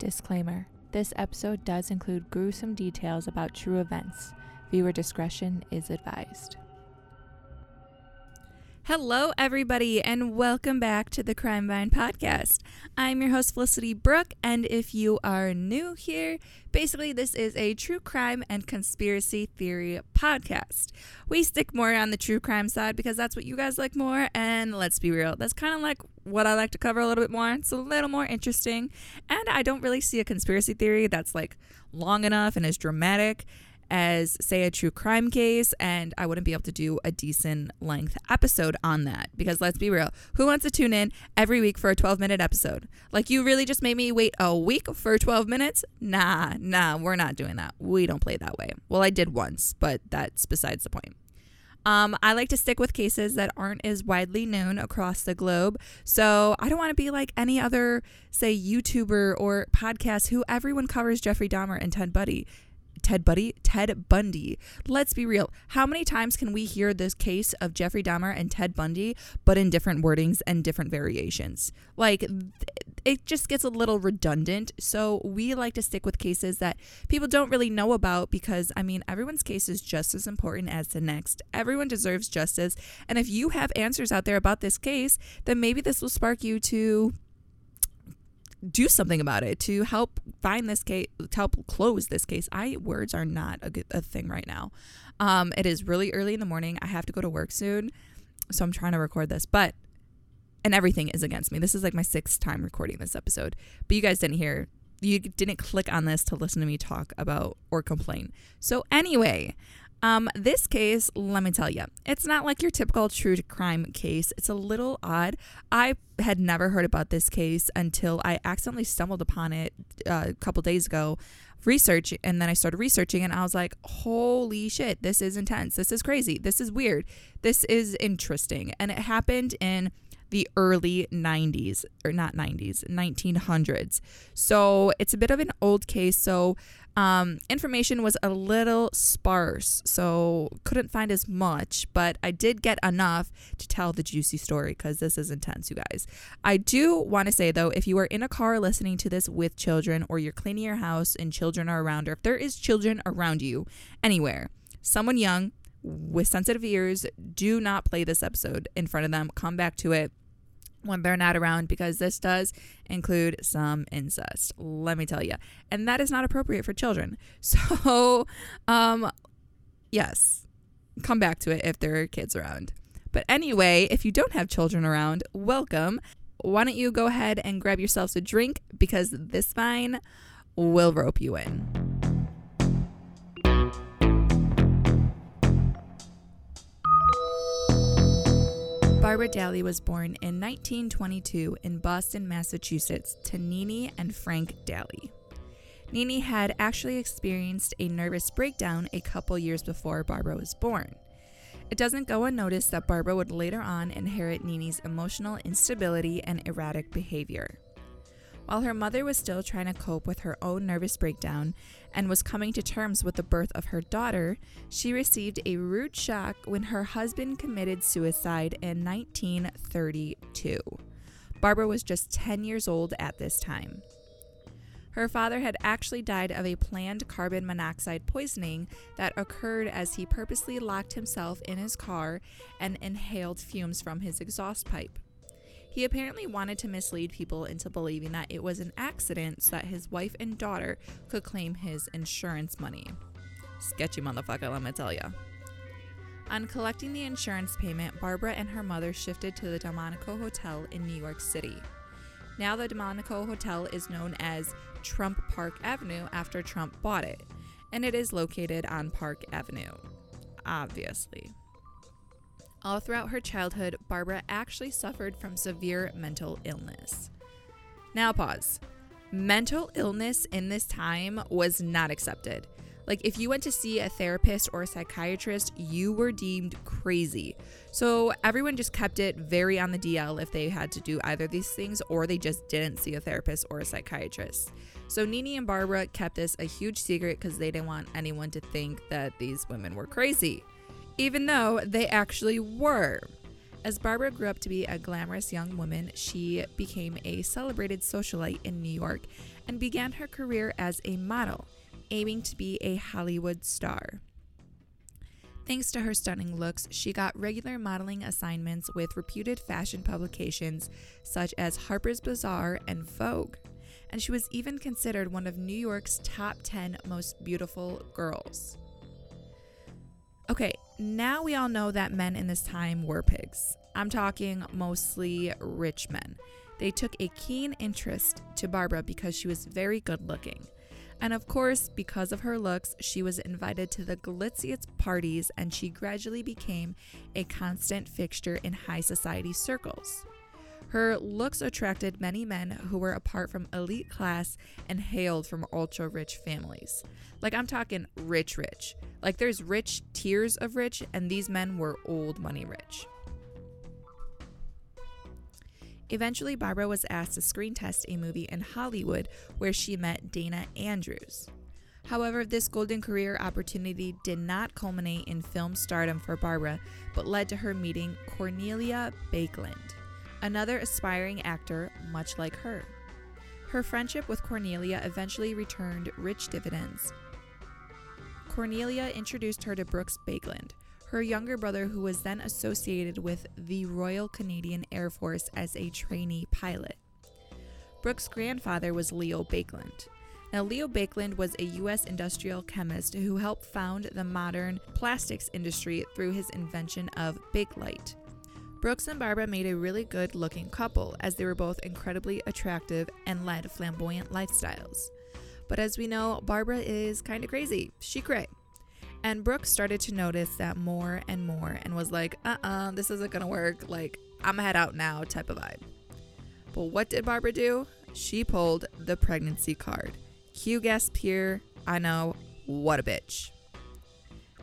Disclaimer This episode does include gruesome details about true events. Viewer discretion is advised. Hello, everybody, and welcome back to the Crime Vine podcast. I'm your host, Felicity Brooke, and if you are new here, basically, this is a true crime and conspiracy theory podcast. We stick more on the true crime side because that's what you guys like more, and let's be real, that's kind of like what I like to cover a little bit more. It's a little more interesting, and I don't really see a conspiracy theory that's like long enough and as dramatic as, say, a true crime case, and I wouldn't be able to do a decent length episode on that. Because let's be real, who wants to tune in every week for a 12 minute episode? Like, you really just made me wait a week for 12 minutes? Nah, nah, we're not doing that. We don't play that way. Well, I did once, but that's besides the point. Um, I like to stick with cases that aren't as widely known across the globe. So I don't want to be like any other, say, YouTuber or podcast who everyone covers Jeffrey Dahmer and Ted Bundy. Ted Bundy, Ted Bundy. Let's be real. How many times can we hear this case of Jeffrey Dahmer and Ted Bundy, but in different wordings and different variations? Like, it just gets a little redundant. So we like to stick with cases that people don't really know about because, I mean, everyone's case is just as important as the next. Everyone deserves justice. And if you have answers out there about this case, then maybe this will spark you to do something about it to help find this case to help close this case i words are not a good a thing right now um it is really early in the morning i have to go to work soon so i'm trying to record this but and everything is against me this is like my sixth time recording this episode but you guys didn't hear you didn't click on this to listen to me talk about or complain so anyway um, this case, let me tell you, it's not like your typical true crime case. It's a little odd. I had never heard about this case until I accidentally stumbled upon it uh, a couple days ago, research, and then I started researching, and I was like, "Holy shit, this is intense. This is crazy. This is weird. This is interesting." And it happened in the early 90s or not 90s 1900s so it's a bit of an old case so um, information was a little sparse so couldn't find as much but i did get enough to tell the juicy story because this is intense you guys i do want to say though if you are in a car listening to this with children or you're cleaning your house and children are around or if there is children around you anywhere someone young with sensitive ears, do not play this episode in front of them. Come back to it when they're not around because this does include some incest let me tell you and that is not appropriate for children. So um yes come back to it if there are kids around. But anyway if you don't have children around welcome. Why don't you go ahead and grab yourselves a drink because this vine will rope you in Barbara Daly was born in 1922 in Boston, Massachusetts, to Nini and Frank Daly. Nini had actually experienced a nervous breakdown a couple years before Barbara was born. It doesn't go unnoticed that Barbara would later on inherit Nini's emotional instability and erratic behavior. While her mother was still trying to cope with her own nervous breakdown and was coming to terms with the birth of her daughter, she received a rude shock when her husband committed suicide in 1932. Barbara was just 10 years old at this time. Her father had actually died of a planned carbon monoxide poisoning that occurred as he purposely locked himself in his car and inhaled fumes from his exhaust pipe. He apparently wanted to mislead people into believing that it was an accident so that his wife and daughter could claim his insurance money. Sketchy motherfucker, let me tell ya. On collecting the insurance payment, Barbara and her mother shifted to the Delmonico Hotel in New York City. Now, the Delmonico Hotel is known as Trump Park Avenue after Trump bought it, and it is located on Park Avenue. Obviously. All throughout her childhood, Barbara actually suffered from severe mental illness. Now, pause. Mental illness in this time was not accepted. Like, if you went to see a therapist or a psychiatrist, you were deemed crazy. So, everyone just kept it very on the DL if they had to do either these things or they just didn't see a therapist or a psychiatrist. So, Nini and Barbara kept this a huge secret because they didn't want anyone to think that these women were crazy even though they actually were. As Barbara grew up to be a glamorous young woman, she became a celebrated socialite in New York and began her career as a model, aiming to be a Hollywood star. Thanks to her stunning looks, she got regular modeling assignments with reputed fashion publications such as Harper's Bazaar and Vogue. And she was even considered one of New York's top 10 most beautiful girls. Okay, now we all know that men in this time were pigs. I'm talking mostly rich men. They took a keen interest to Barbara because she was very good looking. And of course, because of her looks, she was invited to the glitziest parties and she gradually became a constant fixture in high society circles. Her looks attracted many men who were apart from elite class and hailed from ultra rich families. Like, I'm talking rich, rich. Like, there's rich tiers of rich, and these men were old money rich. Eventually, Barbara was asked to screen test a movie in Hollywood where she met Dana Andrews. However, this golden career opportunity did not culminate in film stardom for Barbara, but led to her meeting Cornelia Baekeland, another aspiring actor much like her. Her friendship with Cornelia eventually returned rich dividends. Cornelia introduced her to Brooks Baekeland, her younger brother, who was then associated with the Royal Canadian Air Force as a trainee pilot. Brooks' grandfather was Leo Baekeland. Now, Leo Baekeland was a U.S. industrial chemist who helped found the modern plastics industry through his invention of Bakelite. Brooks and Barbara made a really good looking couple as they were both incredibly attractive and led flamboyant lifestyles. But as we know, Barbara is kind of crazy. She cray. And Brooks started to notice that more and more and was like, uh uh-uh, uh this isn't gonna work. Like, I'm gonna head out now type of vibe. But what did Barbara do? She pulled the pregnancy card. Cue guest here. I know. What a bitch.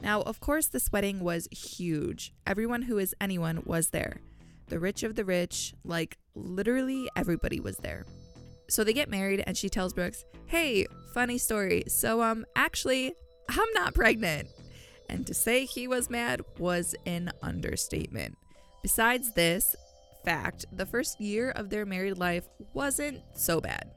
Now, of course, this wedding was huge. Everyone who is anyone was there. The rich of the rich, like literally everybody was there. So they get married and she tells Brooks, "Hey, funny story. So um actually I'm not pregnant. And to say he was mad was an understatement. Besides this fact, the first year of their married life wasn't so bad.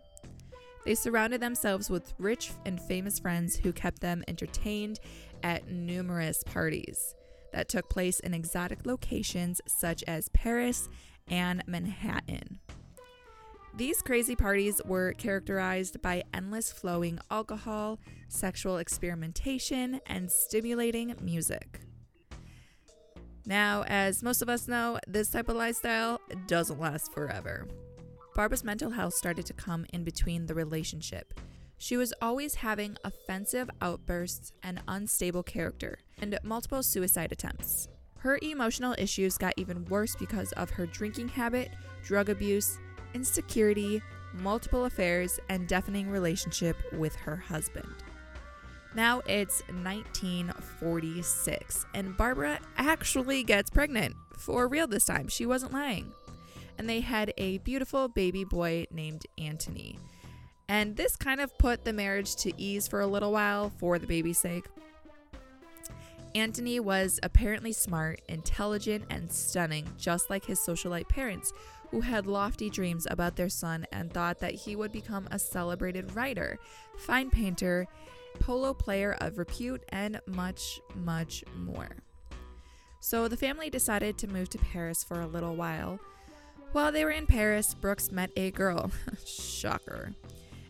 They surrounded themselves with rich and famous friends who kept them entertained at numerous parties that took place in exotic locations such as Paris and Manhattan. These crazy parties were characterized by endless flowing alcohol, sexual experimentation, and stimulating music. Now, as most of us know, this type of lifestyle doesn't last forever. Barbara's mental health started to come in between the relationship. She was always having offensive outbursts and unstable character, and multiple suicide attempts. Her emotional issues got even worse because of her drinking habit, drug abuse, insecurity, multiple affairs, and deafening relationship with her husband. Now it's 1946, and Barbara actually gets pregnant. For real this time, she wasn't lying. And they had a beautiful baby boy named Antony. And this kind of put the marriage to ease for a little while for the baby's sake. Antony was apparently smart, intelligent, and stunning, just like his socialite parents, who had lofty dreams about their son and thought that he would become a celebrated writer, fine painter, polo player of repute, and much, much more. So the family decided to move to Paris for a little while. While they were in Paris, Brooks met a girl. Shocker.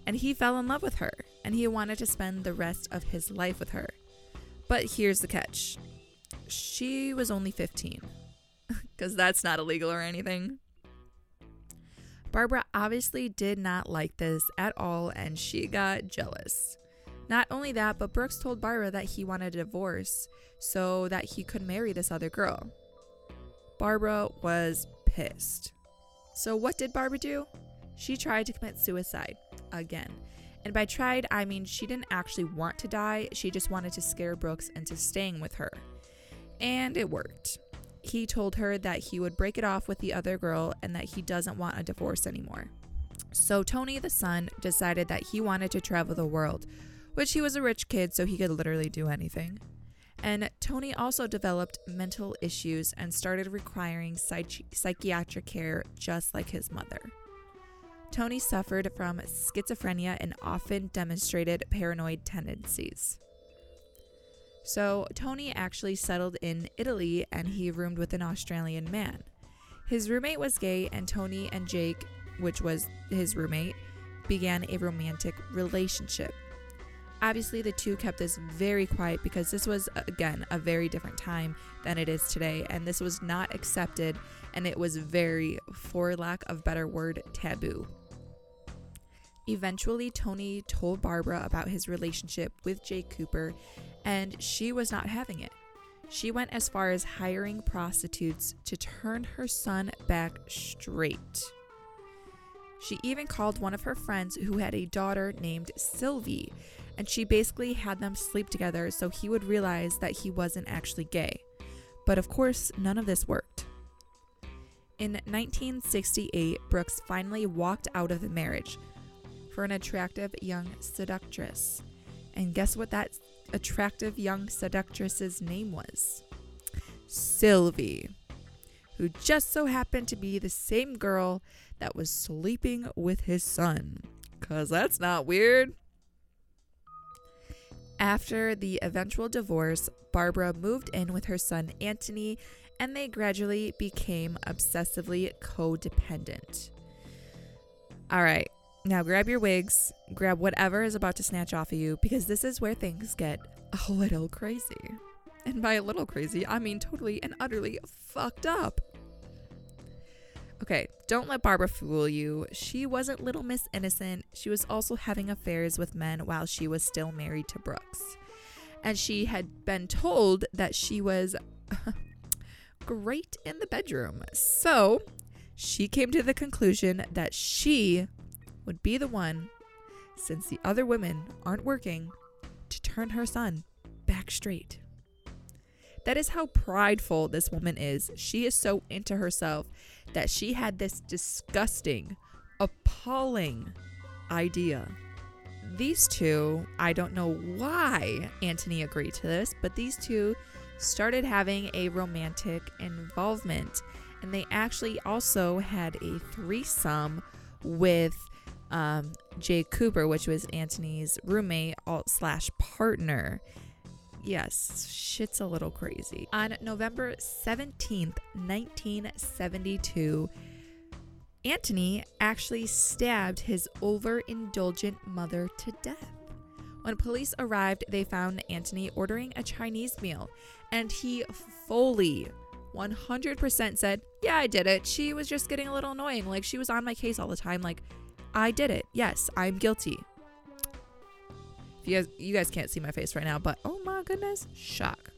And he fell in love with her, and he wanted to spend the rest of his life with her. But here's the catch she was only 15, because that's not illegal or anything. Barbara obviously did not like this at all and she got jealous. Not only that, but Brooks told Barbara that he wanted a divorce so that he could marry this other girl. Barbara was pissed. So, what did Barbara do? She tried to commit suicide again. And by tried, I mean she didn't actually want to die, she just wanted to scare Brooks into staying with her. And it worked he told her that he would break it off with the other girl and that he doesn't want a divorce anymore. So Tony, the son, decided that he wanted to travel the world, which he was a rich kid, so he could literally do anything. And Tony also developed mental issues and started requiring psych- psychiatric care just like his mother. Tony suffered from schizophrenia and often demonstrated paranoid tendencies. So, Tony actually settled in Italy and he roomed with an Australian man. His roommate was gay, and Tony and Jake, which was his roommate, began a romantic relationship. Obviously, the two kept this very quiet because this was, again, a very different time than it is today, and this was not accepted, and it was very, for lack of better word, taboo. Eventually, Tony told Barbara about his relationship with Jay Cooper, and she was not having it. She went as far as hiring prostitutes to turn her son back straight. She even called one of her friends who had a daughter named Sylvie, and she basically had them sleep together so he would realize that he wasn't actually gay. But of course, none of this worked. In 1968, Brooks finally walked out of the marriage for an attractive young seductress. And guess what that attractive young seductress's name was? Sylvie, who just so happened to be the same girl that was sleeping with his son. Because that's not weird. After the eventual divorce, Barbara moved in with her son Anthony and they gradually became obsessively codependent. All right, now grab your wigs, grab whatever is about to snatch off of you because this is where things get a little crazy. And by a little crazy, I mean totally and utterly fucked up. Okay, don't let Barbara fool you. She wasn't Little Miss Innocent. She was also having affairs with men while she was still married to Brooks. And she had been told that she was great in the bedroom. So she came to the conclusion that she would be the one, since the other women aren't working, to turn her son back straight. That is how prideful this woman is. She is so into herself that she had this disgusting, appalling idea. These two, I don't know why Antony agreed to this, but these two started having a romantic involvement. And they actually also had a threesome with um, Jay Cooper, which was Anthony's roommate slash partner. Yes, shit's a little crazy. On November 17th, 1972, Anthony actually stabbed his overindulgent mother to death. When police arrived, they found Anthony ordering a Chinese meal, and he fully 100% said, Yeah, I did it. She was just getting a little annoying. Like, she was on my case all the time. Like, I did it. Yes, I'm guilty. If you guys, you guys can't see my face right now, but oh my goodness, shock.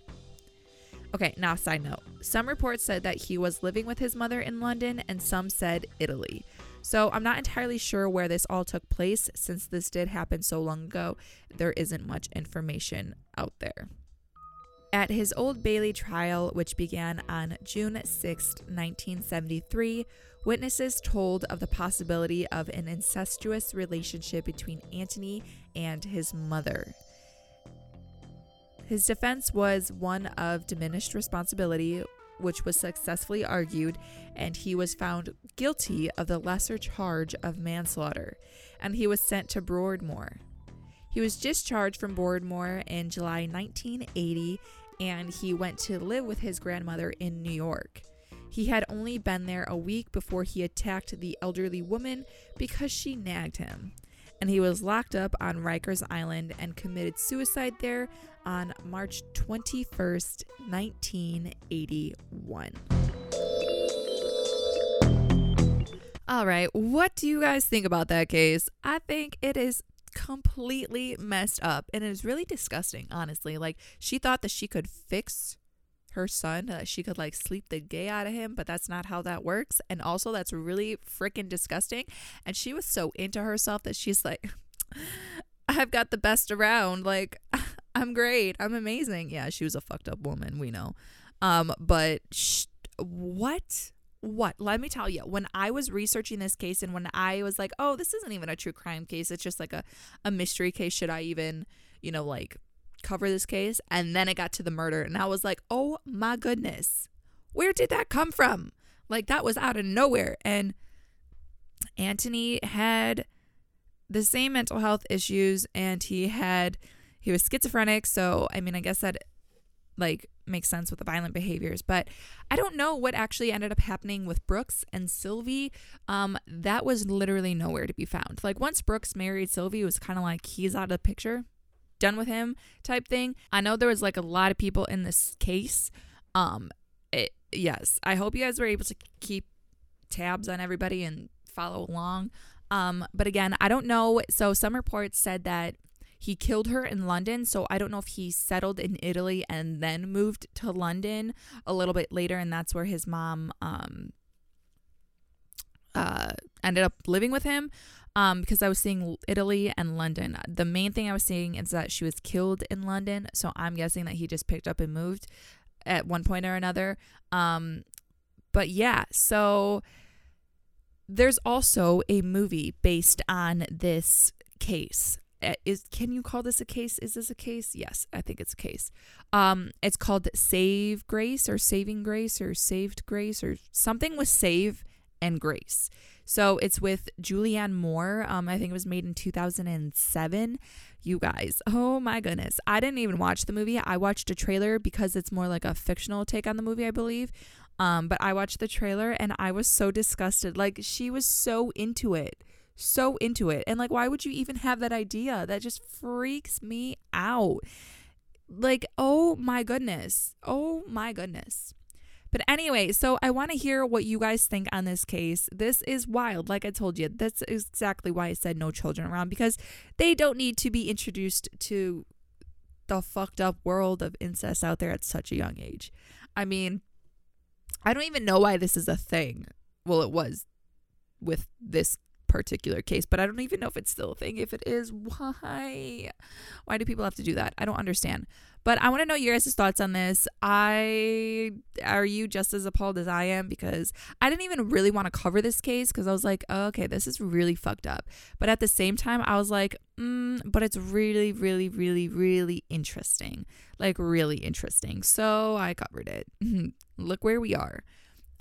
Okay, now side note. Some reports said that he was living with his mother in London and some said Italy. So I'm not entirely sure where this all took place since this did happen so long ago. There isn't much information out there. At his Old Bailey trial, which began on June 6, 1973, witnesses told of the possibility of an incestuous relationship between Antony and his mother. His defense was one of diminished responsibility, which was successfully argued, and he was found guilty of the lesser charge of manslaughter, and he was sent to Broadmoor. He was discharged from Broadmoor in July 1980 and he went to live with his grandmother in New York. He had only been there a week before he attacked the elderly woman because she nagged him. And he was locked up on Rikers Island and committed suicide there on March 21st, 1981. All right, what do you guys think about that case? I think it is completely messed up and it is really disgusting honestly like she thought that she could fix her son that she could like sleep the gay out of him but that's not how that works. And also that's really freaking disgusting. And she was so into herself that she's like i've got the best around. Like i'm great. I'm amazing. Yeah she was a fucked up woman we know. Um but sh- what? What? Let me tell you, when I was researching this case and when I was like, oh, this isn't even a true crime case, it's just like a, a mystery case. Should I even, you know, like cover this case. And then it got to the murder. And I was like, oh my goodness, where did that come from? Like, that was out of nowhere. And Anthony had the same mental health issues and he had, he was schizophrenic. So, I mean, I guess that like makes sense with the violent behaviors. But I don't know what actually ended up happening with Brooks and Sylvie. Um, that was literally nowhere to be found. Like once Brooks married Sylvie, it was kind of like he's out of the picture, done with him type thing. I know there was like a lot of people in this case. Um, it, yes, I hope you guys were able to keep tabs on everybody and follow along. Um, but again, I don't know. So some reports said that he killed her in London, so I don't know if he settled in Italy and then moved to London a little bit later, and that's where his mom um, uh, ended up living with him. Um, because I was seeing Italy and London. The main thing I was seeing is that she was killed in London, so I'm guessing that he just picked up and moved at one point or another. Um, but yeah, so there's also a movie based on this case is can you call this a case? Is this a case? Yes, I think it's a case. Um, it's called Save Grace or Saving Grace or Saved Grace or something with Save and Grace. So it's with Julianne Moore. Um, I think it was made in 2007. You guys, oh my goodness. I didn't even watch the movie. I watched a trailer because it's more like a fictional take on the movie, I believe. Um, but I watched the trailer and I was so disgusted. Like she was so into it so into it. And like, why would you even have that idea? That just freaks me out. Like, oh my goodness. Oh my goodness. But anyway, so I want to hear what you guys think on this case. This is wild. Like I told you, that's exactly why I said no children around because they don't need to be introduced to the fucked up world of incest out there at such a young age. I mean, I don't even know why this is a thing. Well, it was with this particular case, but I don't even know if it's still a thing. If it is, why? Why do people have to do that? I don't understand. But I want to know your guys' thoughts on this. I are you just as appalled as I am because I didn't even really want to cover this case because I was like, oh, okay, this is really fucked up. But at the same time, I was like, mm, but it's really, really, really, really interesting. Like really interesting. So I covered it. Look where we are.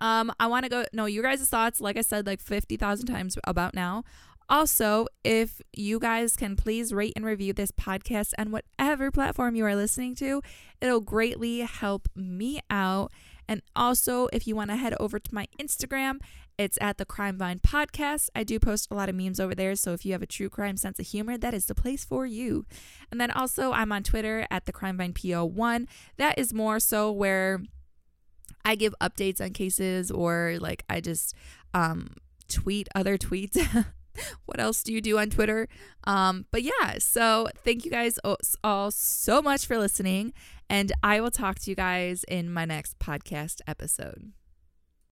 Um, I want to go know you guys' thoughts, like I said, like 50,000 times about now. Also, if you guys can please rate and review this podcast on whatever platform you are listening to, it'll greatly help me out. And also, if you want to head over to my Instagram, it's at the Crime Vine Podcast. I do post a lot of memes over there, so if you have a true crime sense of humor, that is the place for you. And then also, I'm on Twitter at the Crime Vine PO1. That is more so where I give updates on cases or like I just um, tweet other tweets. what else do you do on Twitter? Um, but yeah, so thank you guys all so much for listening, and I will talk to you guys in my next podcast episode.